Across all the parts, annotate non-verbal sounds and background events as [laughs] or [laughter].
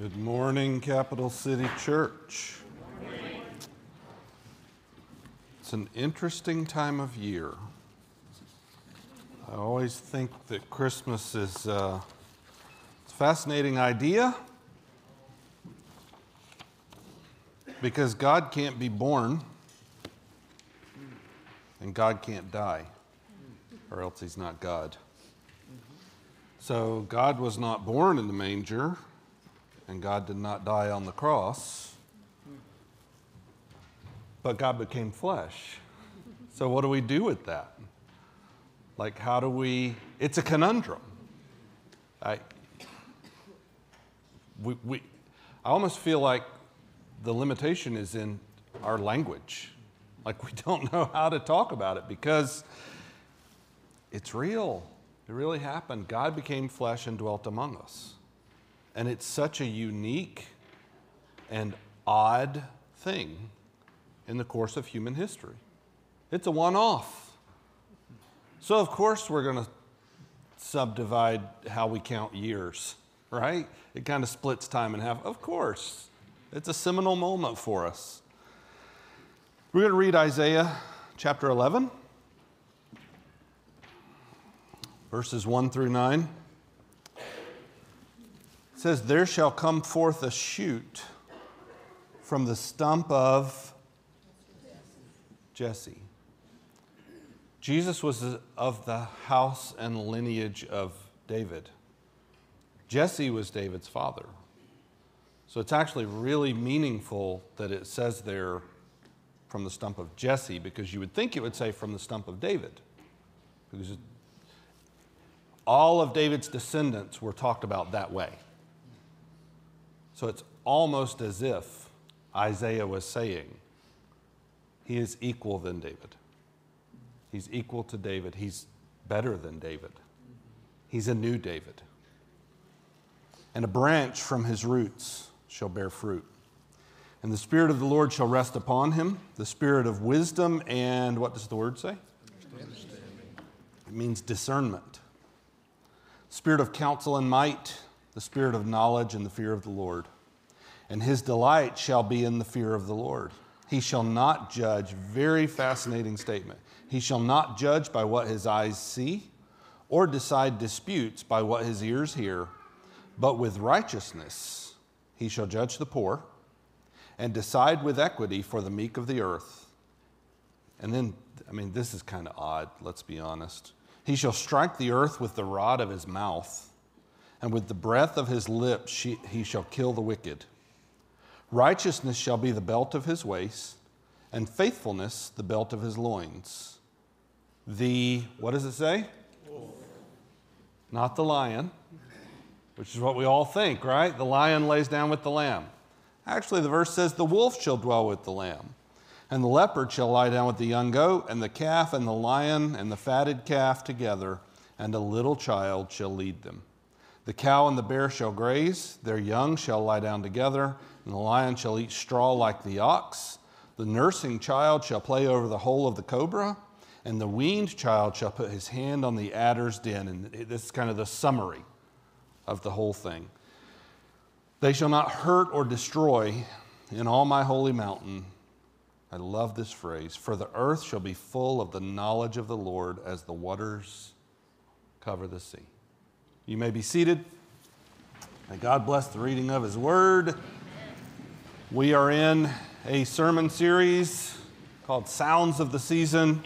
Good morning, Capital City Church. It's an interesting time of year. I always think that Christmas is uh, a fascinating idea because God can't be born and God can't die, or else He's not God. So God was not born in the manger and God did not die on the cross, but God became flesh. So, what do we do with that? Like, how do we? It's a conundrum. I, we, we, I almost feel like the limitation is in our language. Like, we [laughs] don't know how to talk about it because it's real. It really happened. God became flesh and dwelt among us. And it's such a unique and odd thing in the course of human history. It's a one off. So, of course, we're going to subdivide how we count years, right? It kind of splits time in half. Of course, it's a seminal moment for us. We're going to read Isaiah chapter 11, verses 1 through 9. It says, There shall come forth a shoot from the stump of Jesse. Jesus was of the house and lineage of David. Jesse was David's father. So it's actually really meaningful that it says there from the stump of Jesse because you would think it would say from the stump of David. Because all of David's descendants were talked about that way. So it's almost as if Isaiah was saying, He is equal than David. He's equal to David. He's better than David. He's a new David. And a branch from his roots shall bear fruit. And the Spirit of the Lord shall rest upon him the Spirit of wisdom and what does the word say? It means discernment. Spirit of counsel and might the spirit of knowledge and the fear of the Lord. And his delight shall be in the fear of the Lord. He shall not judge, very fascinating statement. He shall not judge by what his eyes see, or decide disputes by what his ears hear, but with righteousness he shall judge the poor, and decide with equity for the meek of the earth. And then, I mean, this is kind of odd, let's be honest. He shall strike the earth with the rod of his mouth and with the breath of his lips he shall kill the wicked. Righteousness shall be the belt of his waist, and faithfulness the belt of his loins. The, what does it say? Wolf. Not the lion, which is what we all think, right? The lion lays down with the lamb. Actually, the verse says, The wolf shall dwell with the lamb, and the leopard shall lie down with the young goat, and the calf and the lion and the fatted calf together, and a little child shall lead them. The cow and the bear shall graze, their young shall lie down together, and the lion shall eat straw like the ox. The nursing child shall play over the hole of the cobra, and the weaned child shall put his hand on the adder's den. And this is kind of the summary of the whole thing. They shall not hurt or destroy in all my holy mountain. I love this phrase. For the earth shall be full of the knowledge of the Lord as the waters cover the sea. You may be seated. May God bless the reading of His Word. We are in a sermon series called Sounds of the Season.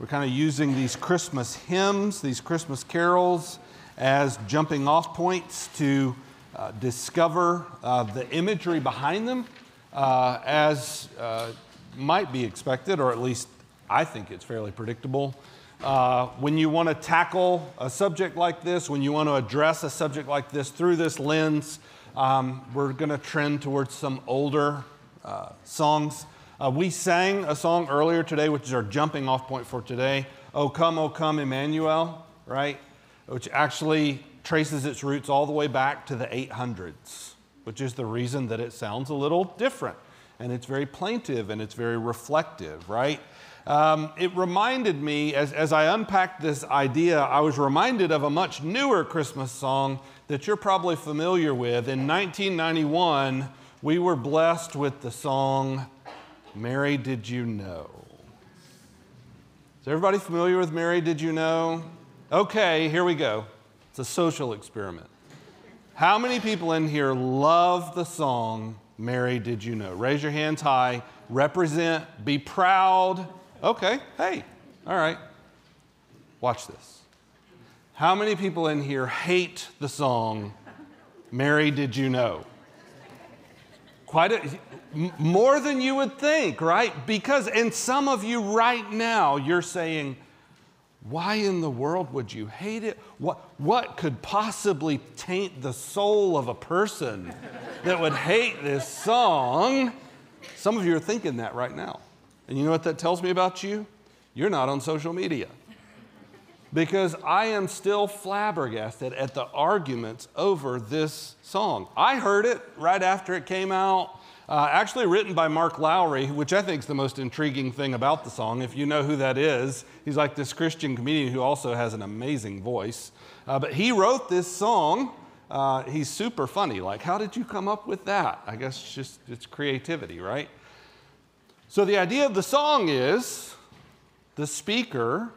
We're kind of using these Christmas hymns, these Christmas carols, as jumping off points to uh, discover uh, the imagery behind them, uh, as uh, might be expected, or at least I think it's fairly predictable. Uh, when you want to tackle a subject like this, when you want to address a subject like this through this lens, um, we're going to trend towards some older uh, songs. Uh, we sang a song earlier today, which is our jumping off point for today. Oh, come, oh, come, Emmanuel, right? Which actually traces its roots all the way back to the 800s, which is the reason that it sounds a little different. And it's very plaintive and it's very reflective, right? Um, it reminded me, as, as I unpacked this idea, I was reminded of a much newer Christmas song that you're probably familiar with. In 1991, we were blessed with the song, Mary Did You Know? Is everybody familiar with Mary Did You Know? Okay, here we go. It's a social experiment. How many people in here love the song Mary Did You Know? Raise your hands high, represent, be proud. Okay, hey, all right. Watch this. How many people in here hate the song Mary Did You Know? Quite a, more than you would think, right? Because, and some of you right now, you're saying, why in the world would you hate it? What, what could possibly taint the soul of a person that would hate this song? Some of you are thinking that right now. And you know what that tells me about you? You're not on social media. Because I am still flabbergasted at the arguments over this song. I heard it right after it came out. Uh, actually written by Mark Lowry, which I think is the most intriguing thing about the song. If you know who that is, he's like this Christian comedian who also has an amazing voice. Uh, but he wrote this song. Uh, he's super funny. Like, how did you come up with that? I guess it's just it's creativity, right? So the idea of the song is the speaker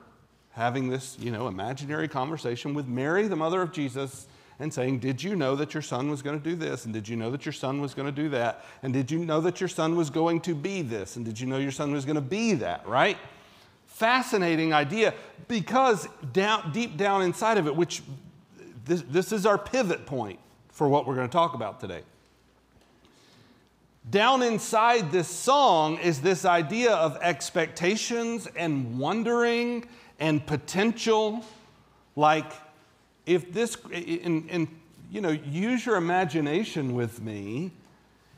having this, you know, imaginary conversation with Mary, the mother of Jesus, and saying, Did you know that your son was going to do this? And did you know that your son was going to do that? And did you know that your son was going to be this? And did you know your son was going to be that, right? Fascinating idea because down, deep down inside of it, which this, this is our pivot point for what we're going to talk about today. Down inside this song is this idea of expectations and wondering and potential. Like, if this, and, you know, use your imagination with me.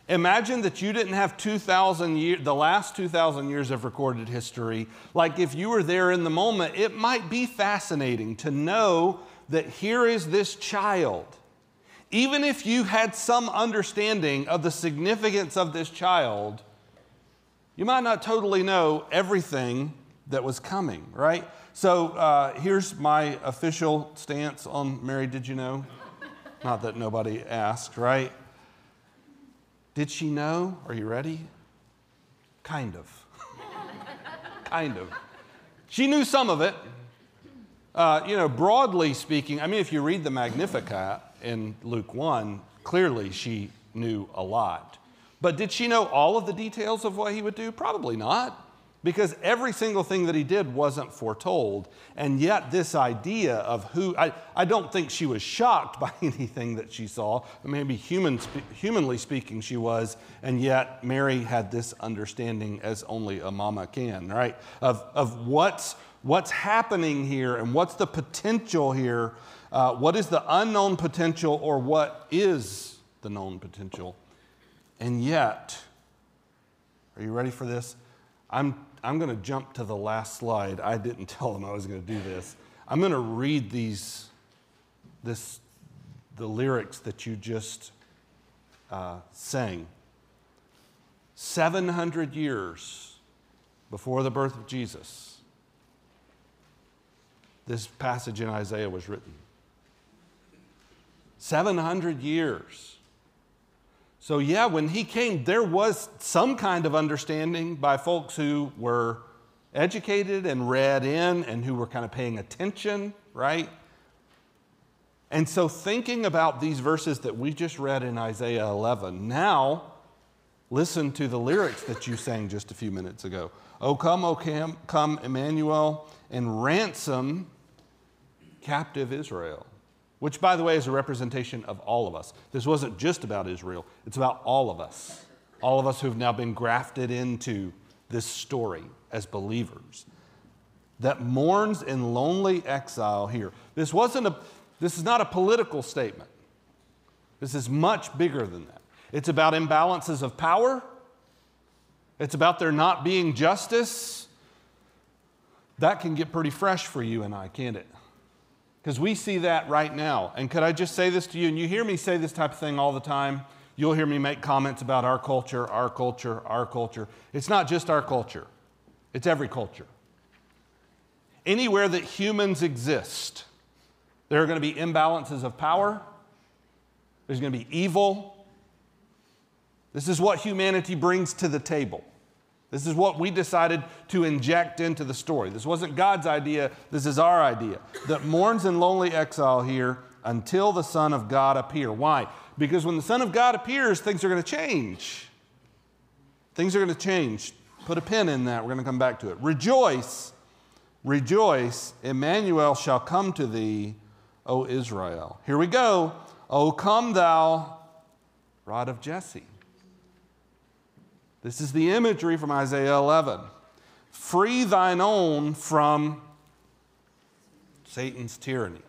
Imagine that you didn't have 2,000 years, the last 2,000 years of recorded history. Like if you were there in the moment, it might be fascinating to know that here is this child. Even if you had some understanding of the significance of this child, you might not totally know everything that was coming, right? So uh, here's my official stance on Mary, did you know? Not that nobody asked, right? Did she know? Are you ready? Kind of. [laughs] kind of. She knew some of it. Uh, you know, broadly speaking, I mean, if you read the Magnificat in Luke 1, clearly she knew a lot. But did she know all of the details of what he would do? Probably not because every single thing that he did wasn't foretold. And yet, this idea of who, I, I don't think she was shocked [laughs] by anything that she saw. Maybe human, humanly speaking, she was. And yet, Mary had this understanding, as only a mama can, right? Of, of what's, what's happening here and what's the potential here. Uh, what is the unknown potential or what is the known potential? And yet, are you ready for this? I'm I'm going to jump to the last slide. I didn't [laughs] tell them I was going to do this. I'm going to read these, this, the lyrics that you just uh, sang. 700 years before the birth of Jesus, this passage in Isaiah was written. 700 years. So, yeah, when he came, there was some kind of understanding by folks who were educated and read in and who were kind of paying attention, right? And so, thinking about these verses that we just read in Isaiah 11, now listen to the lyrics that you sang just a few minutes ago. Oh, come, oh, come, come, Emmanuel, and ransom captive Israel which, by the way, is a representation of all of us. This wasn't just about Israel, it's about all of us. All of us who've now been grafted into this story as believers that mourns in lonely exile here. This wasn't a this is not a political statement. This is much bigger than that. It's about imbalances of power. It's about there not being justice. That can get pretty fresh for you and I, can't it? Because we see that right now. And could I just say this to you? And you hear me say this type of thing all the time. You'll hear me make comments about our culture, our culture, our culture. It's not just our culture. It's every culture. Anywhere that humans exist, there are going to be imbalances of power, there's going to be evil. This is what humanity brings to the table. This is what we decided to inject into the story. This wasn't God's idea, this is our idea. That mourns in lonely exile here until the Son of God appear. Why? Because when the Son of God appears, things are going to change. Things are going to change. Put a pin in that. We're going to come back to it. Rejoice, rejoice, Emmanuel shall come to thee, O Israel. Here we go. O come thou, rod of Jesse. This is the imagery from Isaiah 11. Free thine own from Satan's tyranny.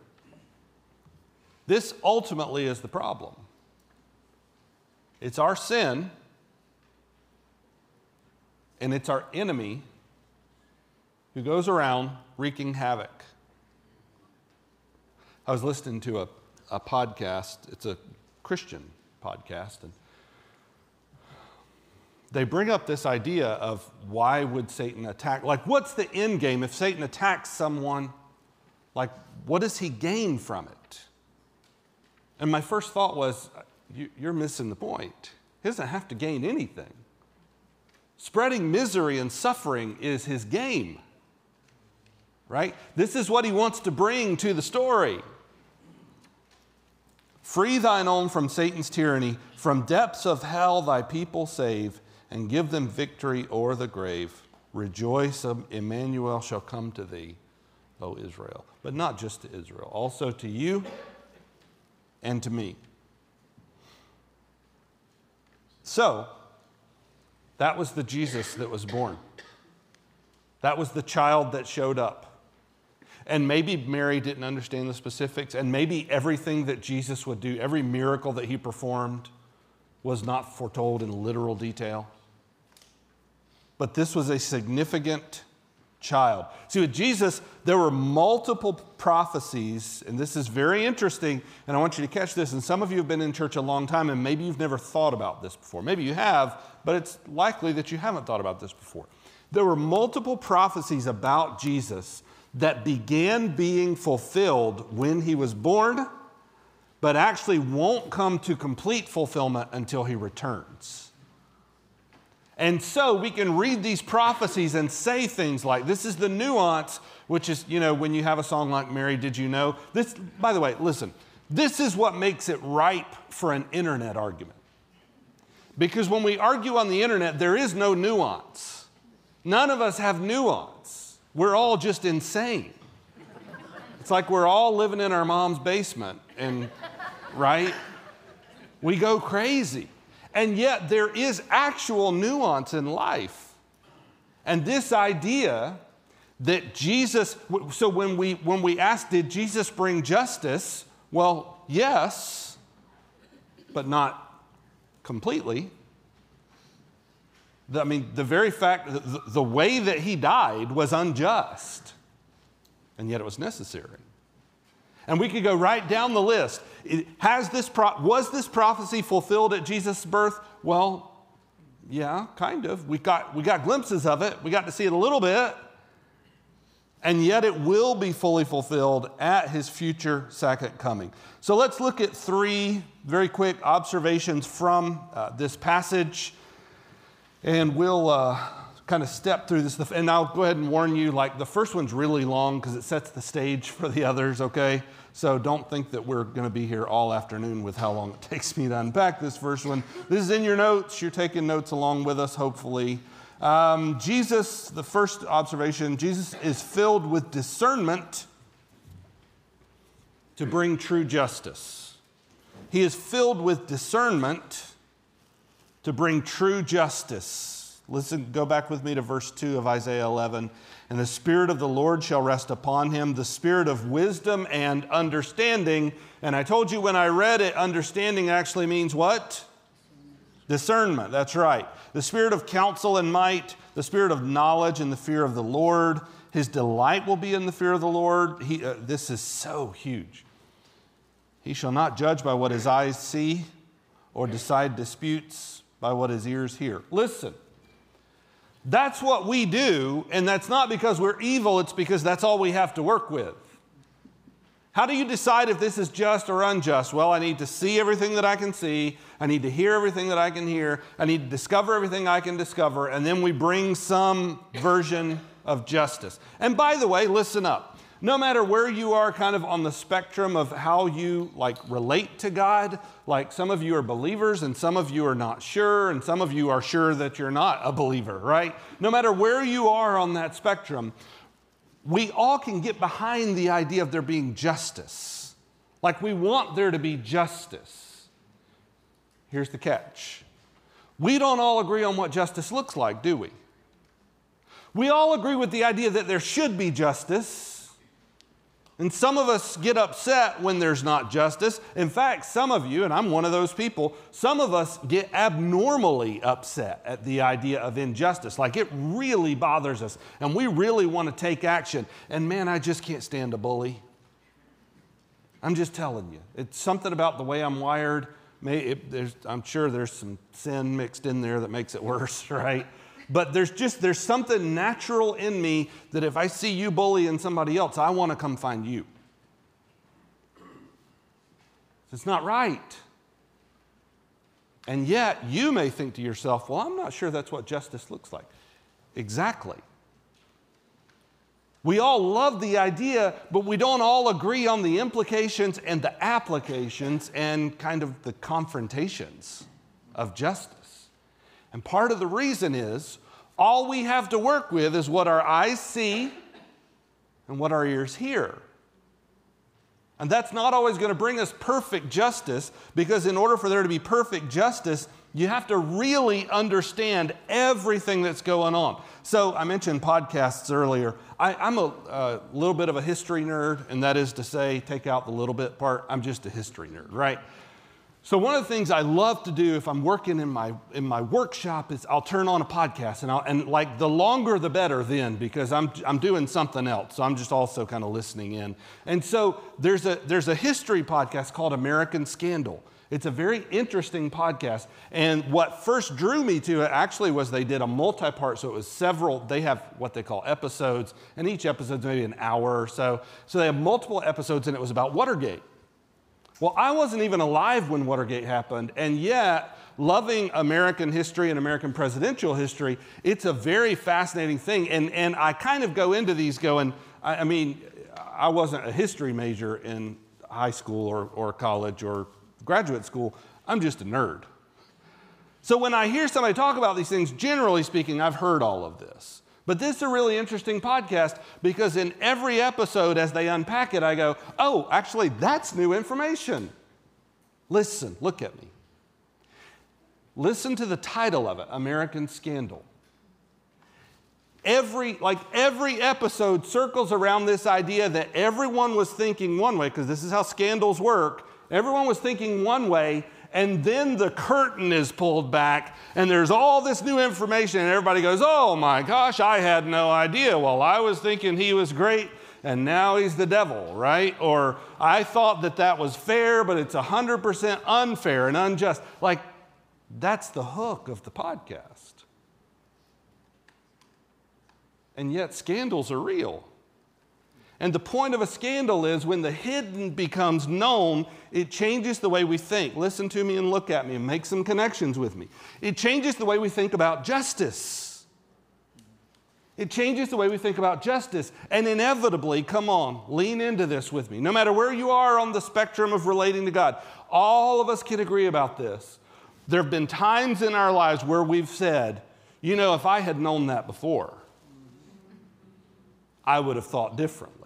This ultimately is the problem. It's our sin, and it's our enemy who goes around wreaking havoc. I was listening to a, a podcast, it's a Christian podcast, and they bring up this idea of why would Satan attack? Like, what's the end game if Satan attacks someone? Like, what does he gain from it? And my first thought was, you're missing the point. He doesn't have to gain anything. Spreading misery and suffering is his game, right? This is what he wants to bring to the story. Free thine own from Satan's tyranny, from depths of hell thy people save and give them victory o'er the grave. Rejoice, um, Emmanuel shall come to thee, O Israel. But not just to Israel, also to you and to me. So, that was the Jesus that was born. That was the child that showed up. And maybe Mary didn't understand the specifics, and maybe everything that Jesus would do, every miracle that he performed, was not foretold in literal detail but this was a significant child. See, with Jesus, there were multiple prophecies, and this is very interesting, and I want you to catch this. And some of you have been in church a long time, and maybe you've never thought about this before. Maybe you have, but it's likely that you haven't thought about this before. There were multiple prophecies about Jesus that began being fulfilled when he was born, but actually won't come to complete fulfillment until he returns. And so we can read these prophecies and say things like, this is the nuance, which is, you know, when you have a song like Mary, Did You Know? This, by the way, listen, this is what makes it ripe for an internet argument. Because when we argue on the internet, there is no nuance. None of us have nuance. We're all just insane. It's like we're all living in our mom's basement, and, right? We go crazy. And yet, there is actual nuance in life. And this idea that Jesus, so when we, when we ask, did Jesus bring justice? Well, yes, but not completely. I mean, the very fact, the, the way that he died was unjust, and yet it was necessary. And we could go right down the list. Has this pro- was this prophecy fulfilled at Jesus' birth? Well, yeah, kind of. We got, we got glimpses of it, we got to see it a little bit. And yet it will be fully fulfilled at his future second coming. So let's look at three very quick observations from uh, this passage. And we'll uh, kind of step through this. And I'll go ahead and warn you like the first one's really long because it sets the stage for the others, okay? So don't think that we're going to be here all afternoon with how long it [laughs] takes me to unpack this first one. This is in your notes. You're taking notes along with us, hopefully. Um, Jesus, the first observation, Jesus is filled with discernment to bring true justice. He is filled with discernment to bring true justice. Listen, go back with me to verse 2 of Isaiah 11 and the Spirit of the Lord shall rest upon him, the Spirit of wisdom and understanding. And I told you when I read it, understanding actually means what? Discernment, that's right. The Spirit of counsel and might, the Spirit of knowledge and the fear of the Lord. His delight will be in the fear of the Lord. He, uh, this is so huge. He shall not judge by what his eyes see or decide disputes by what his ears hear. Listen. That's what we do, and that's not because we're evil, it's because that's all we have to work with. How do you decide if this is just or unjust? Well, I need to see everything that I can see. I need to hear everything that I can hear. I need to discover everything I can discover. And then we bring some version of justice. And by the way, listen up. No matter where you are kind of on the spectrum of how you like relate to God, like some of you are believers and some of you are not sure and some of you are sure that you're not a believer, right? No matter where you are on that spectrum, we all can get behind the idea of there being justice. Like we want there to be justice. Here's the catch we don't all agree on what justice looks like, do we? We all agree with the idea that there should be justice. And some of us get upset when there's not justice. In fact, some of you, and I'm one of those people, some of us get abnormally upset at the idea of injustice. Like it really bothers us, and we really want to take action. And man, I just can't stand a bully. I'm just telling you. It's something about the way I'm wired. It, I'm sure there's some sin mixed in there that makes it worse, [laughs] right? But there's just there's something natural in me that if I see you bullying somebody else, I want to come find you. It's not right. And yet, you may think to yourself, well, I'm not sure that's what justice looks like. Exactly. We all love the idea, but we don't all agree on the implications and the applications and kind of the confrontations of justice. And part of the reason is all we have to work with is what our eyes see and what our ears hear. And that's not always going to bring us perfect justice because, in order for there to be perfect justice, you have to really understand everything that's going on. So, I mentioned podcasts earlier. I, am a, a little bit of a history nerd, and that is to say, take out the little bit part. I'm just a history nerd, right? So one of the things I love to do if I'm working in my in my workshop is I'll turn on a podcast and I'll and like the longer the better then because I'm I'm doing something else. So I'm just also kind of listening in. And so there's a there's a history podcast called American Scandal. It's a very interesting podcast. And what first drew me to it actually was they did a multi part, so it was several, they have what they call episodes, and each episode's maybe an hour or so. So they have multiple episodes, and it was about Watergate. Well, I wasn't even alive when Watergate happened, and yet, loving American history and American presidential history, it's a very fascinating thing. And, and I kind of go into these going, I, I mean, I wasn't a history major in high school or, or college or graduate school, I'm just a nerd. So when I hear somebody talk about these things, generally speaking, I've heard all of this. But this is a really interesting podcast because in every episode, as they unpack it, I go, oh, actually, that's new information. Listen, look at me. Listen to the title of it American Scandal. Every, like every episode circles around this idea that everyone was thinking one way, because this is how scandals work. Everyone was thinking one way, and then the curtain is pulled back and there's all this new information and everybody goes oh my gosh i had no idea. Well i was thinking he was great and now he's the devil right? Or i thought that that was fair but it's 100% unfair and unjust. Like that's the hook of the podcast. And yet scandals are real and the point of a scandal is when the hidden becomes known, it changes the way we think. Listen to me and look at me and make some connections with me. It changes the way we think about justice. It changes the way we think about justice. And inevitably, come on, lean into this with me. No matter where you are on the spectrum of relating to God, all of us can agree about this. There have been times in our lives where we've said, you know, if I had known that before, I would have thought differently.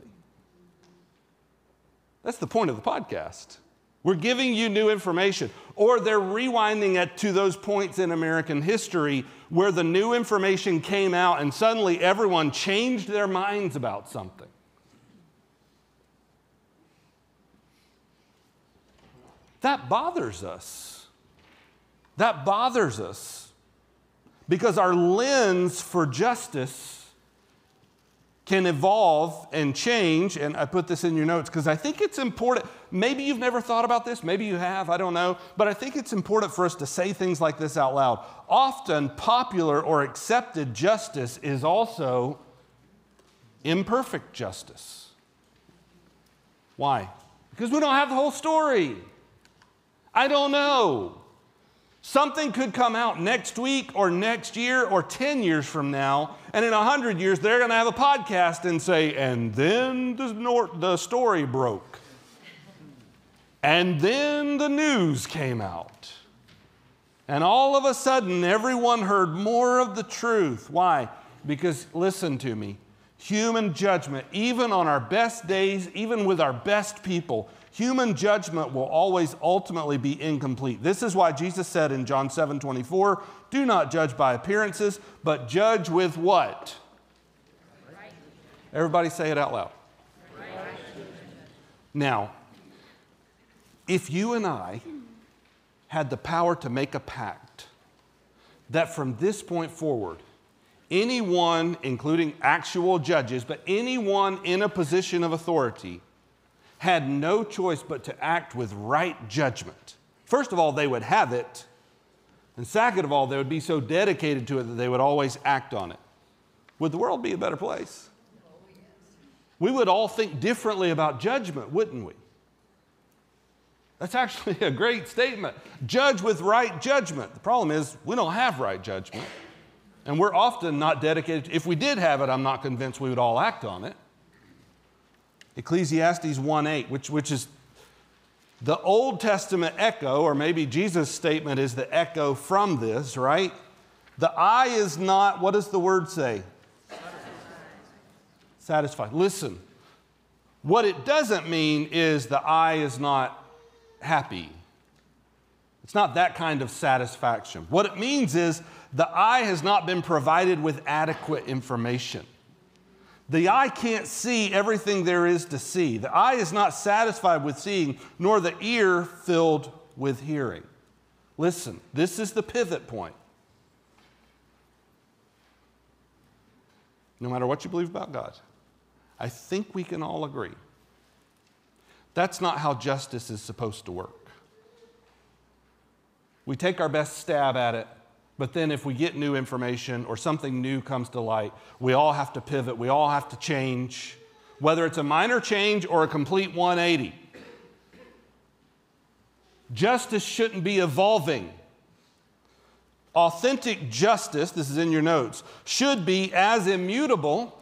That's the point of the podcast. We're giving you new information. Or they're rewinding it to those points in American history where the new information came out and suddenly everyone changed their minds about something. That bothers us. That bothers us because our lens for justice can evolve and change. And I put this in your notes because I think it's important. maybe you've never thought about this, maybe you have, I don't know, but I think it's important for us to say things like this out loud. Often, popular or accepted justice is also imperfect justice. Why? Because we don't have the whole story. I don't know. Something could come out next week or next year or 10 years from now, and in 100 years, they're going to have a podcast and say, and then the, nor- the story broke. And then the news came out. And all of a sudden, everyone heard more of the truth. Why? Because, listen to me, human judgment, even on our best days, even with our best people, human judgment will always ultimately be incomplete. This is why Jesus said in John 7 24, do not judge by appearances, but judge with what? Right. Everybody say it out loud. Right. Now, if you and I had the power to make a pact that from this point forward, anyone, including actual judges, but anyone in a position of authority, had no choice but to act with right judgment. First of all, they would have it. And second of all, they would be so dedicated to it that they would always act on it. Would the world be a better place? We would all think differently about judgment, wouldn't we? That's actually a great statement. Judge with right judgment. The problem is, we don't have right judgment. And we're often not dedicated. If we did have it, I'm not convinced we would all act on it. Ecclesiastes 1:8, which, which is the Old Testament echo, or maybe Jesus' statement is the echo from this, right? The eye is not, what does the word say? Satisfied. Satisfied. Listen, what it doesn't mean is the eye is not happy. It's not that kind of satisfaction. What it means is the eye has not been provided with adequate information. The eye can't see everything there is to see. The eye is not satisfied with seeing, nor the ear filled with hearing. Listen, this is the pivot point. No matter what you believe about God, I think we can all agree that's not how justice is supposed to work. We take our best stab at it, but then, if we get new information or something new comes to light, we all have to pivot, we all have to change, whether it's a minor change or a complete 180. Justice shouldn't be evolving. Authentic justice, this is in your notes, should be as immutable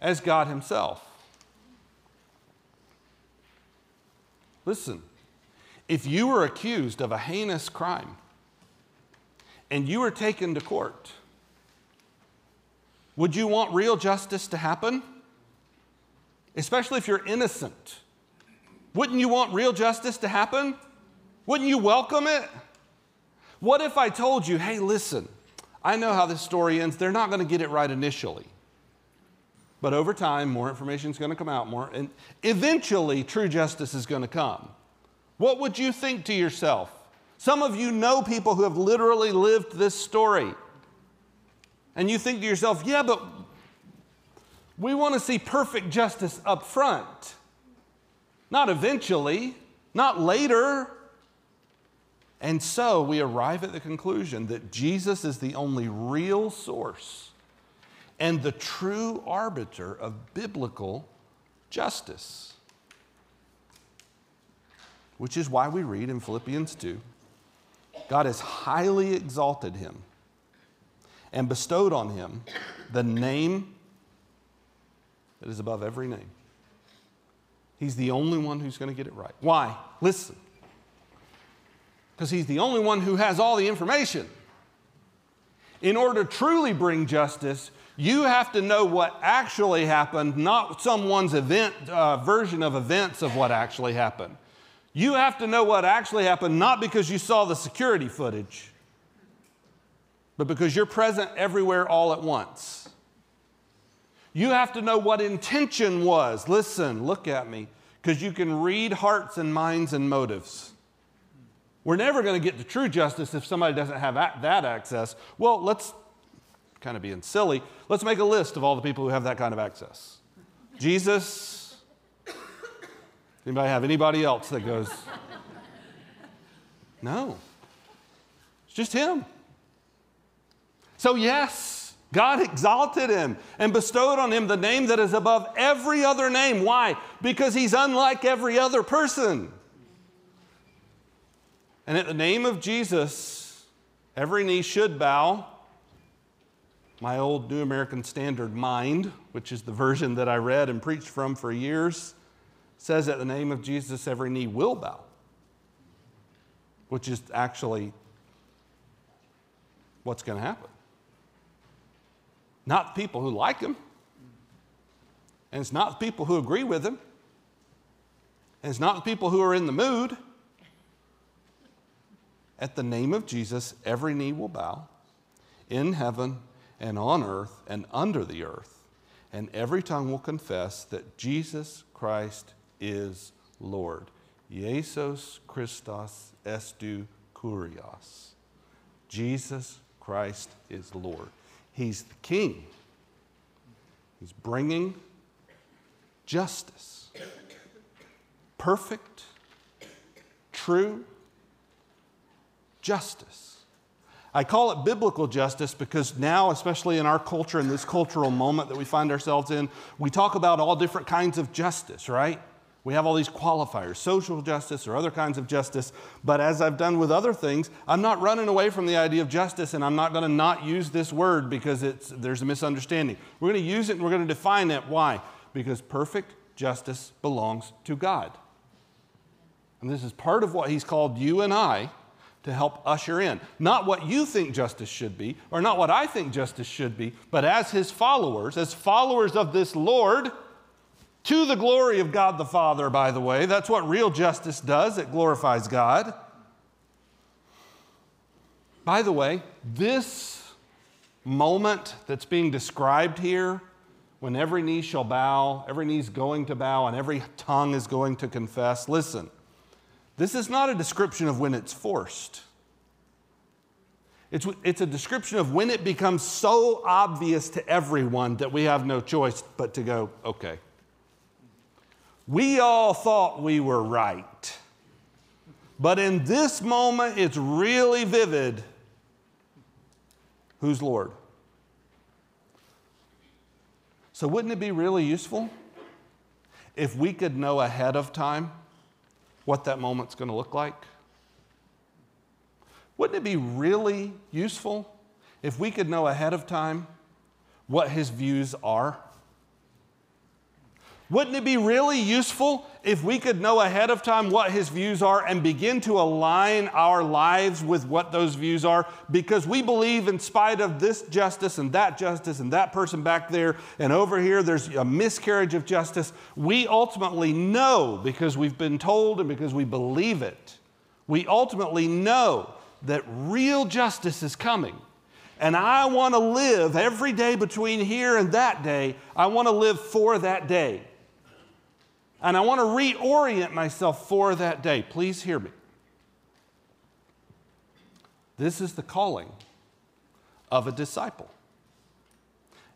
as God Himself. Listen, if you were accused of a heinous crime, and you were taken to court, would you want real justice to happen? Especially if you're innocent. Wouldn't you want real justice to happen? Wouldn't you welcome it? What if I told you, hey, listen, I know how this story ends. They're not going to get it right initially. But over time, more information is going to come out more, and eventually, true justice is going to come. What would you think to yourself? Some of you know people who have literally lived this story. And you think to yourself, yeah, but we want to see perfect justice up front, not eventually, not later. And so we arrive at the conclusion that Jesus is the only real source and the true arbiter of biblical justice. Which is why we read in Philippians 2 God has highly exalted him and bestowed on him the name that is above every name. He's the only one who's going to get it right. Why? Listen. Because he's the only one who has all the information. In order to truly bring justice, you have to know what actually happened, not someone's event uh, version of events of what actually happened. You have to know what actually happened, not because you saw the security footage, but because you're present everywhere all at once. You have to know what intention was. Listen, look at me, because you can read hearts and minds and motives. We're never going to get to true justice if somebody doesn't have that access. Well, let's kind of being silly. Let's make a list of all the people who have that kind of access. Jesus, Anybody have anybody else that goes, [laughs] no. It's just him. So, yes, God exalted him and bestowed on him the name that is above every other name. Why? Because he's unlike every other person. And at the name of Jesus, every knee should bow. My old New American Standard Mind, which is the version that I read and preached from for years, says at the name of Jesus, every knee will bow, which is actually what's going to happen. Not people who like him, and it's not people who agree with him, and it's not people who are in the mood. At the name of Jesus, every knee will bow in heaven and on earth and under the earth, and every tongue will confess that Jesus Christ is Lord. Jesus Christos estou kurios. Jesus Christ is Lord. He's the King. He's bringing justice. Perfect, true justice. I call it biblical justice because now, especially in our culture, in this cultural moment that we find ourselves in, we talk about all different kinds of justice, right? We have all these qualifiers, social justice or other kinds of justice. But as I've done with other things, I'm not running away from the idea of justice, and I'm not going to not use this word because it's, there's a misunderstanding. We're going to use it and we're going to define it. Why? Because perfect justice belongs to God. And this is part of what He's called you and I to help usher in. Not what you think justice should be, or not what I think justice should be, but as His followers, as followers of this Lord to the glory of God the Father, by the way. That's what real justice does, it glorifies God. By the way, this moment that's being described here, when every knee shall bow, every knee's going to bow, and every tongue is going to confess, listen, this is not a description of when it's forced. It's, it's a description of when it becomes so obvious to everyone that we have no choice but to go, okay, we all thought we were right. But in this moment, it's really vivid. Who's Lord? So, wouldn't it be really useful if we could know ahead of time what that moment's going to look like? Wouldn't it be really useful if we could know ahead of time what his views are? Wouldn't it be really useful if we could know ahead of time what his views are and begin to align our lives with what those views are? Because we believe, in spite of this justice and that justice and that person back there and over here, there's a miscarriage of justice. We ultimately know because we've been told and because we believe it. We ultimately know that real justice is coming. And I want to live every day between here and that day, I want to live for that day. And I want to reorient myself for that day. Please hear me. This is the calling of a disciple.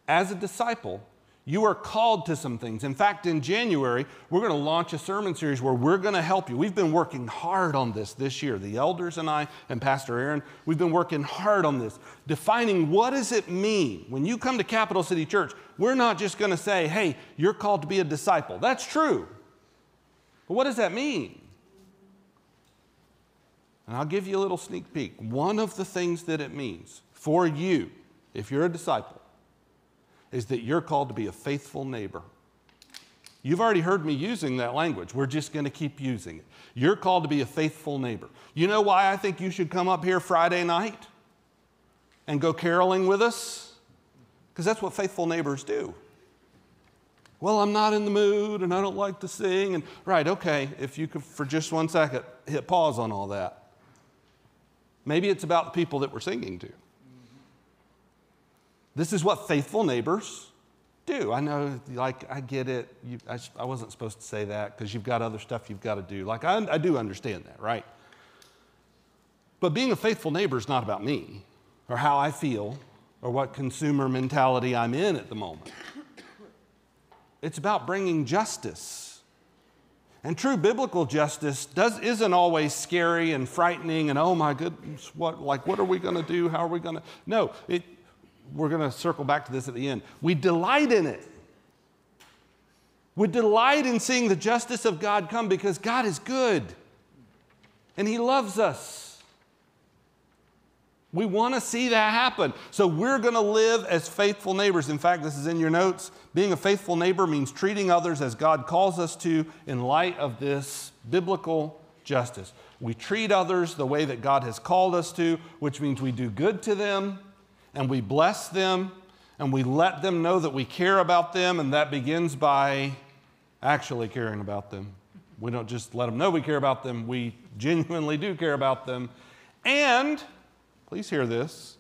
As a disciple, you are called to some things. In fact, in January, we're going to launch a sermon series where we're going to help you. We've been working hard on this this year. The elders and I and Pastor Aaron, we've been working hard on this, defining what does it mean when you come to Capital City Church. We're not just going to say, "Hey, you're called to be a disciple." That's true. But what does that mean? And I'll give you a little sneak peek. One of the things that it means for you, if you're a disciple, is that you're called to be a faithful neighbor. You've already heard me using that language. We're just going to keep using it. You're called to be a faithful neighbor. You know why I think you should come up here Friday night and go caroling with us? Because that's what faithful neighbors do. Well, I'm not in the mood and I don't like to sing. And right, okay, if you could for just one second hit pause on all that. Maybe it's about the people that we're singing to. This is what faithful neighbors do. I know, like, I get it. You, I, I, wasn't supposed to say that because you've got other stuff you've got to do. Like, I, I do understand that, right? But being a faithful neighbor is not about me or how I feel or what consumer mentality I'm in at the moment. It's about bringing justice. And true biblical justice does, isn't always scary and frightening and, oh my goodness, what, like, what are we going to do? How are we going to? No, it, we're going to circle back to this at the end. We delight in it. We delight in seeing the justice of God come because God is good and He loves us. We want to see that happen. So we're going to live as faithful neighbors. In fact, this is in your notes. Being a faithful neighbor means treating others as God calls us to in light of this biblical justice. We treat others the way that God has called us to, which means we do good to them and we bless them and we let them know that we care about them, and that begins by actually caring about them. We don't just let them know we care about them, we genuinely do care about them. And Please hear this.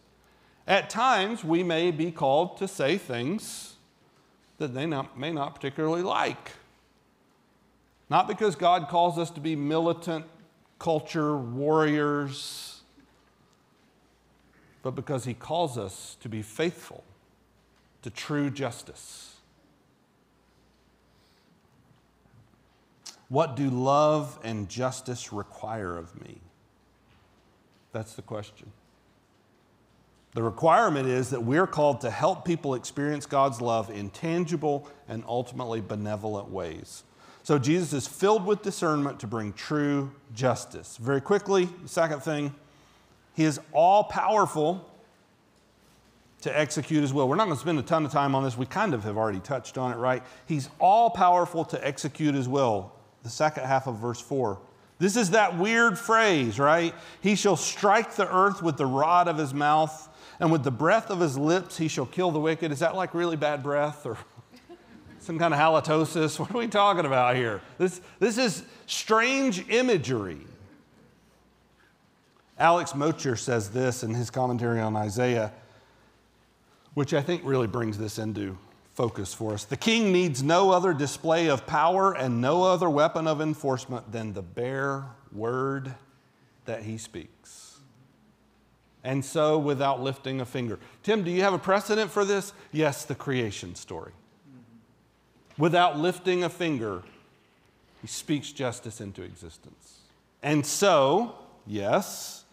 At times, we may be called to say things that they not, may not particularly like. Not because God calls us to be militant culture warriors, but because He calls us to be faithful to true justice. What do love and justice require of me? That's the question. The requirement is that we're called to help people experience God's love in tangible and ultimately benevolent ways. So Jesus is filled with discernment to bring true justice. Very quickly, the second thing, he is all powerful to execute his will. We're not going to spend a ton of time on this. We kind of have already touched on it, right? He's all powerful to execute his will. The second half of verse 4. This is that weird phrase, right? He shall strike the earth with the rod of his mouth and with the breath of his lips he shall kill the wicked. Is that like really bad breath or [laughs] some kind of halitosis? [laughs] What are we talking about here? This, this is strange imagery. Alec Motyer says this in his commentary on Isaiah, which I think really brings this into focus for us. The king needs no other display of power and no other weapon of enforcement than the bare word that he speaks and so without lifting a finger. Tim, do you have a precedent for this? Yes, the creation story. Without lifting a finger, he speaks justice into existence. And so, yes,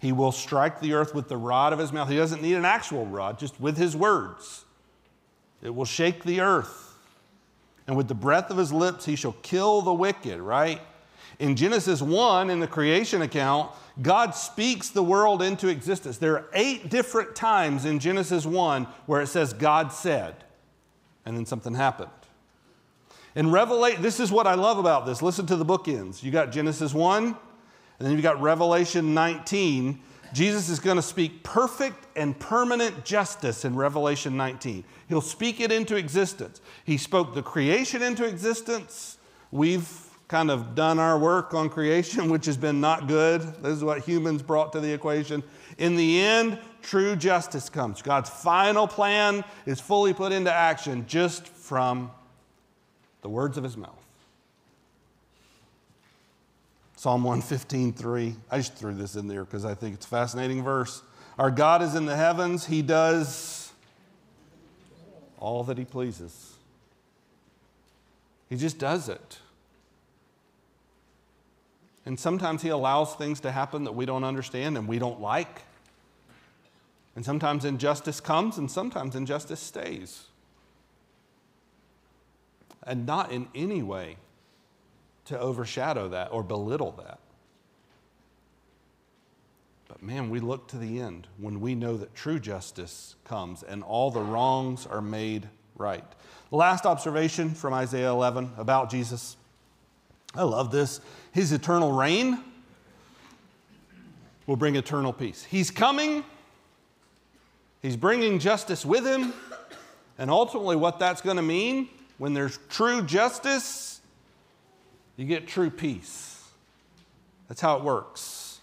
he will strike the earth with the rod of his mouth. He doesn't need an actual rod, just with his words. It will shake the earth. And with the breath of his lips, he shall kill the wicked, right? In Genesis 1, in the creation account, God speaks the world into existence. There are eight different times in Genesis 1 where it says God said, and then something happened. In Revelation, this is what I love about this. Listen to the bookends. You got Genesis 1, and then you've got Revelation 19. Jesus is going to speak perfect and permanent justice in Revelation 19. He'll speak it into existence. He spoke the creation into existence. We've kind of done our work on creation, [laughs] which has been not good. This is what humans brought to the equation. In the end, true justice comes. God's final plan is fully put into action just from the words of his mouth. Psalm 115:3. I just threw this in there because I think it's a fascinating verse. Our God is in the heavens, he does all that he pleases. He just does it. And sometimes He allows things to happen that we don't understand and we don't like. And sometimes injustice comes and sometimes injustice stays. And not in any way to overshadow that or belittle that. But man, we look to the end when we know that true justice comes and all the wrongs are made right. Last observation from Isaiah 11 about Jesus. I love this his eternal reign will bring eternal peace. He's coming, he's bringing justice with him, and ultimately, what that's going to mean when there's true justice, you get true peace. That's how it works.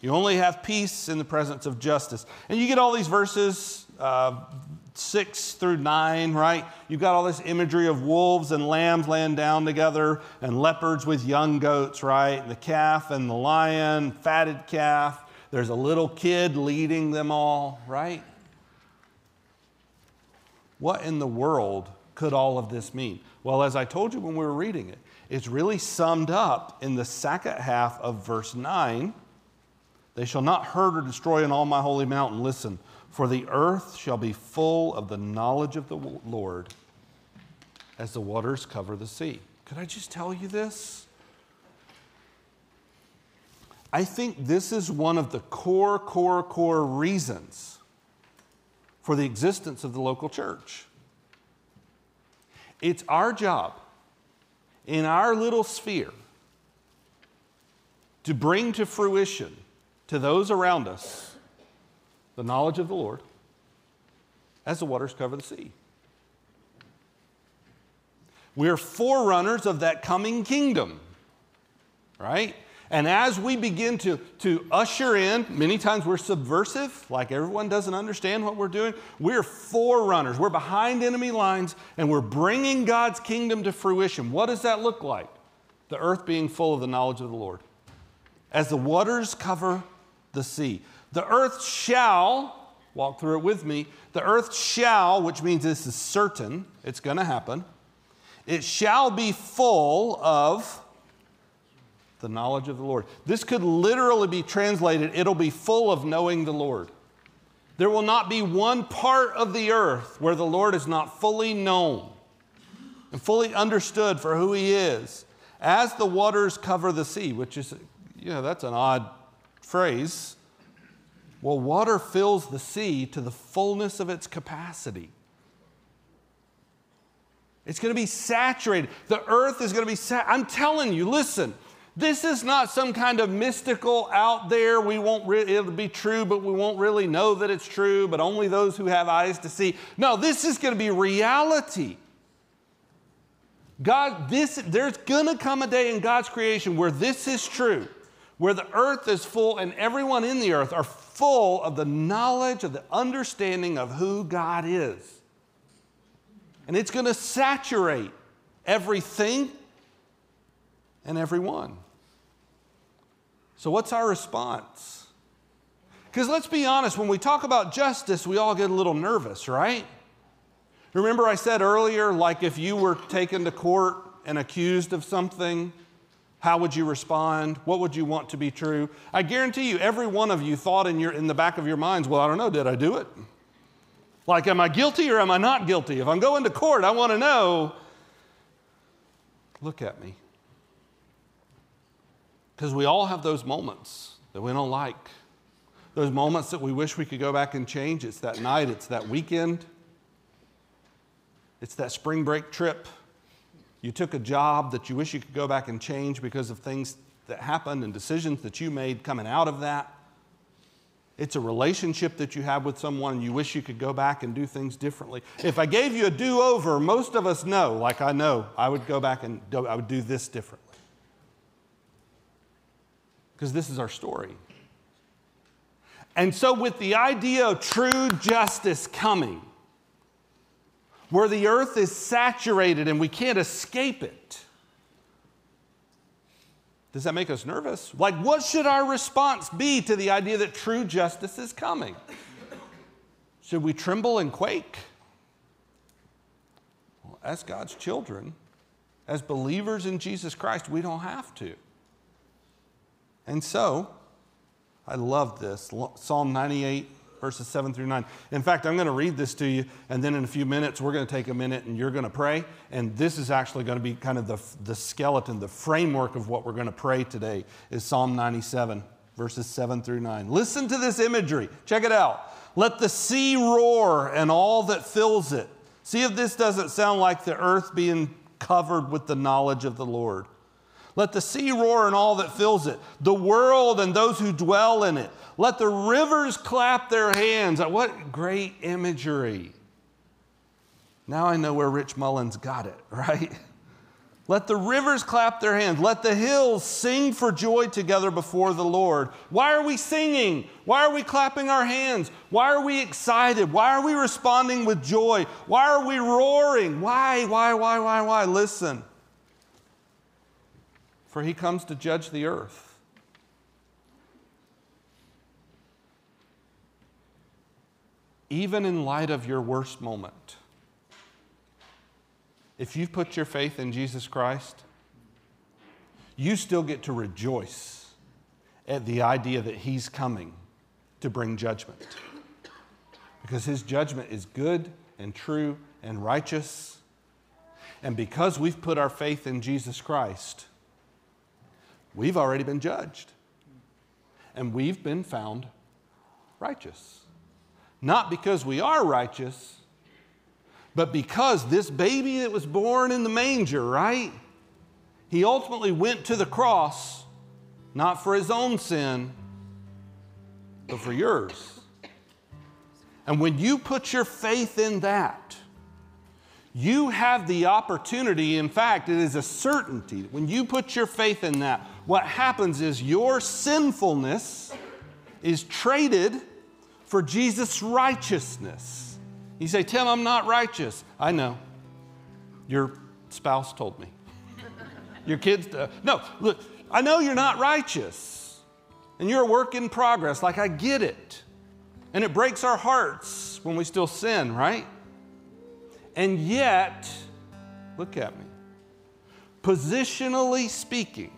You only have peace in the presence of justice. And you get all these verses, uh, 6 through 9, right? You've got all this imagery of wolves and lambs laying down together and leopards with young goats, right? The calf and the lion, fatted calf. There's a little kid leading them all, right? What in the world could all of this mean? Well, as I told you when we were reading it, it's really summed up in the second half of verse 9. They shall not hurt or destroy in all my holy mountain. Listen, for the earth shall be full of the knowledge of the Lord as the waters cover the sea. Could I just tell you this? I think this is one of the core, core, core reasons for the existence of the local church. It's our job in our little sphere to bring to fruition to those around us the knowledge of the Lord as the waters cover the sea. We're forerunners of that coming kingdom, right? And as we begin to, to usher in, many times we're subversive, like everyone doesn't understand what we're doing. We're forerunners. We're behind enemy lines and we're bringing God's kingdom to fruition. What does that look like? The earth being full of the knowledge of the Lord. As the waters cover the sea, the earth shall, walk through it with me, the earth shall, which means this is certain, it's going to happen, it shall be full of the knowledge of the Lord. This could literally be translated it'll be full of knowing the Lord. There will not be one part of the earth where the Lord is not fully known and fully understood for who he is. As the waters cover the sea, which is, you know, that's an odd phrase. Well, water fills the sea to the fullness of its capacity. It's going to be saturated. The earth is going to be saturated. I'm telling you, listen, this is not some kind of mystical out there. We won't re- it'll be true, but we won't really know that it's true, but only those who have eyes to see. No, this is going to be reality. God, this there's going to come a day in God's creation where this is true, where the earth is full and everyone in the earth are full of the knowledge of the understanding of who God is. And it's going to saturate everything and everyone. So, what's our response? Because let's be honest, when we talk about justice, we all get a little nervous, right? Remember, I said earlier, like if you were taken to court and accused of something, how would you respond? What would you want to be true? I guarantee you, every one of you thought in, your, in the back of your minds, well, I don't know, did I do it? Like, am I guilty or am I not guilty? If I'm going to court, I want to know. Look at me. Because we all have those moments that we don't like. Those moments that we wish we could go back and change. It's that night, it's that weekend, it's that spring break trip. You took a job that you wish you could go back and change because of things that happened and decisions that you made coming out of that. It's a relationship that you have with someone and you wish you could go back and do things differently. If I gave you a do over, most of us know, like I know, I would go back and do, I would do this differently because this is our story. And so, with the idea of true justice coming, where the earth is saturated and we can't escape it, does that make us nervous? Like, what should our response be to the idea that true justice is coming? Should we tremble and quake? Well, as God's children, as believers in Jesus Christ, we don't have to. And so, I love this Psalm 98, verses 7 through 9. In fact, I'm going to read this to you, and then in a few minutes, we're going to take a minute and you're going to pray. And this is actually going to be kind of the, the skeleton, the framework of what we're going to pray today is Psalm 97, verses 7 through 9. Listen to this imagery. Check it out. Let the sea roar and all that fills it. See if this doesn't sound like the earth being covered with the knowledge of the Lord. Let the sea roar and all that fills it, the world and those who dwell in it. Let the rivers clap their hands. What great imagery. Now I know where Rich Mullins got it, [laughs] right? Let the rivers clap their hands. Let the hills sing for joy together before the Lord. Why are we singing? Why are we clapping our hands? Why are we excited? Why are we responding with joy? Why are we roaring? Why, why, why, why, why? Listen for he comes to judge the earth. Even in light of your worst moment, if you've put your faith in Jesus Christ, you still get to rejoice at the idea that He's coming to bring judgment. Because His judgment is good and true and righteous. And because we've put our faith in Jesus Christ, we've already been judged. And we've been found righteous. Not because we are righteous, but because this baby that was born in the manger, right? He ultimately went to the cross, not for his own sin, but for yours. And when you put your faith in that, you have the opportunity, in fact, it is a certainty. When you put your faith in that, what happens is your sinfulness is traded for Jesus' righteousness. You say, Tim, I'm not righteous. I know. Your spouse told me. Your kids, uh, no, look, I know you're not righteous. And you're a work in progress. Like, I get it. And it breaks our hearts when we still sin, right? And yet, look at me. Positionally speaking,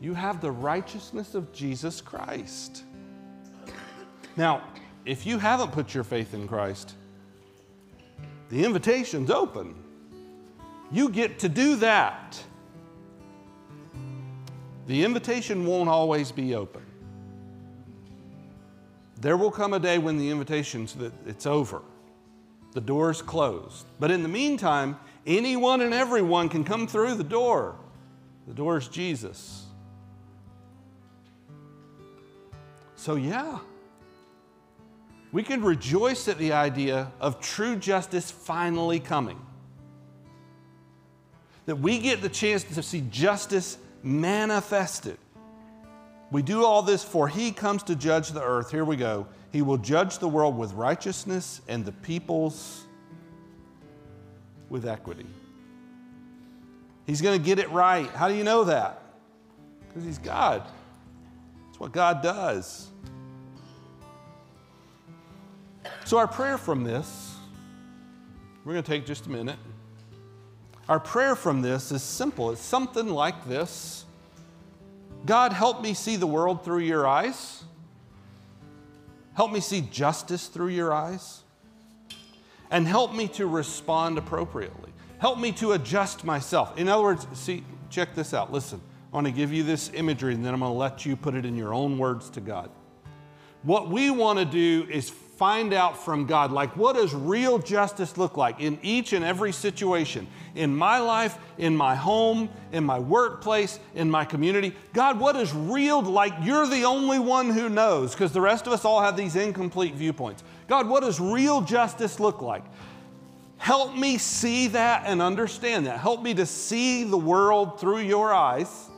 you have the righteousness of Jesus Christ. Now, if you haven't put your faith in Christ, the invitation's open. You get to do that. The invitation won't always be open. There will come a day when the invitation's that it's over. The door's closed. But in the meantime, anyone and everyone can come through the door. The door is Jesus. So, yeah, we can rejoice at the idea of true justice finally coming. That we get the chance to see justice manifested. We do all this for he comes to judge the earth. Here we go. He will judge the world with righteousness and the peoples with equity. He's going to get it right. How do you know that? Because he's God. That's what God does. So, our prayer from this, we're going to take just a minute. Our prayer from this is simple. It's something like this God, help me see the world through your eyes. Help me see justice through your eyes. And help me to respond appropriately. Help me to adjust myself. In other words, see, check this out. Listen, I want to give you this imagery and then I'm going to let you put it in your own words to God. What we want to do is find out from God, like what does real justice look like in each and every situation? In my life, in my home, in my workplace, in my community. God, what is real, like you're the only one who knows, because the rest of us all have these incomplete viewpoints. God, what does real justice look like? Help me see that and understand that. Help me to see the world through your eyes.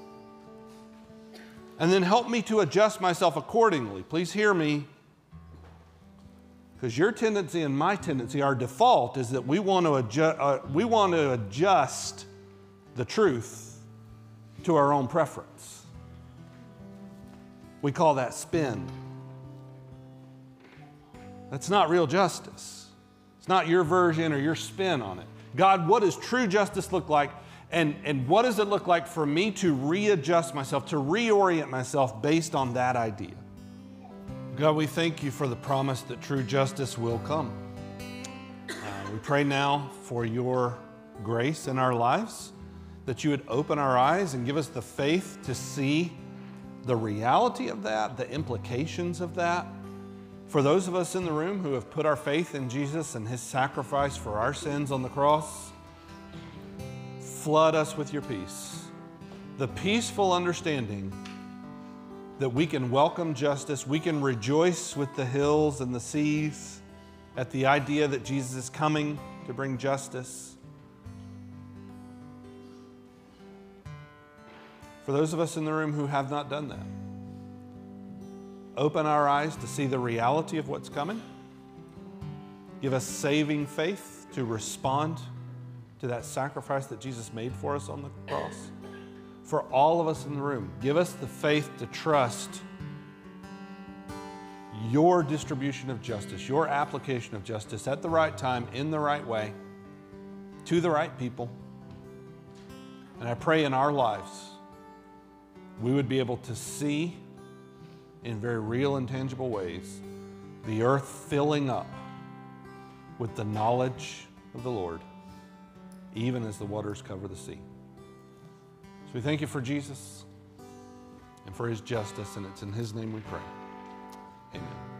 And then help me to adjust myself accordingly. Please hear me because your tendency and my tendency, our default, is that we want to adjust, uh, we want to adjust the truth to our own preference. We call that spin. That's not real justice. It's not your version or your spin on it. God, what does true justice look like? And, and what does it look like for me to readjust myself, to reorient myself based on that idea? God, we thank you for the promise that true justice will come. Uh, we pray now for your grace in our lives, that you would open our eyes and give us the faith to see the reality of that, the implications of that. For those of us in the room who have put our faith in Jesus and his sacrifice for our sins on the cross, flood us with your peace. The peaceful understanding that we can welcome justice, we can rejoice with the hills and the seas at the idea that Jesus is coming to bring justice. For those of us in the room who have not done that, open our eyes to see the reality of what's coming. Give us saving faith to respond to that sacrifice that Jesus made for us on the cross for all of us in the room. Give us the faith to trust your distribution of justice, your application of justice at the right time, in the right way. to the right people. And I pray in our lives we would be able to see in very real and tangible ways the earth filling up with the knowledge of the Lord, even as the waters cover the sea. So we thank you for Jesus and for his justice, and it's in his name we pray. Amen.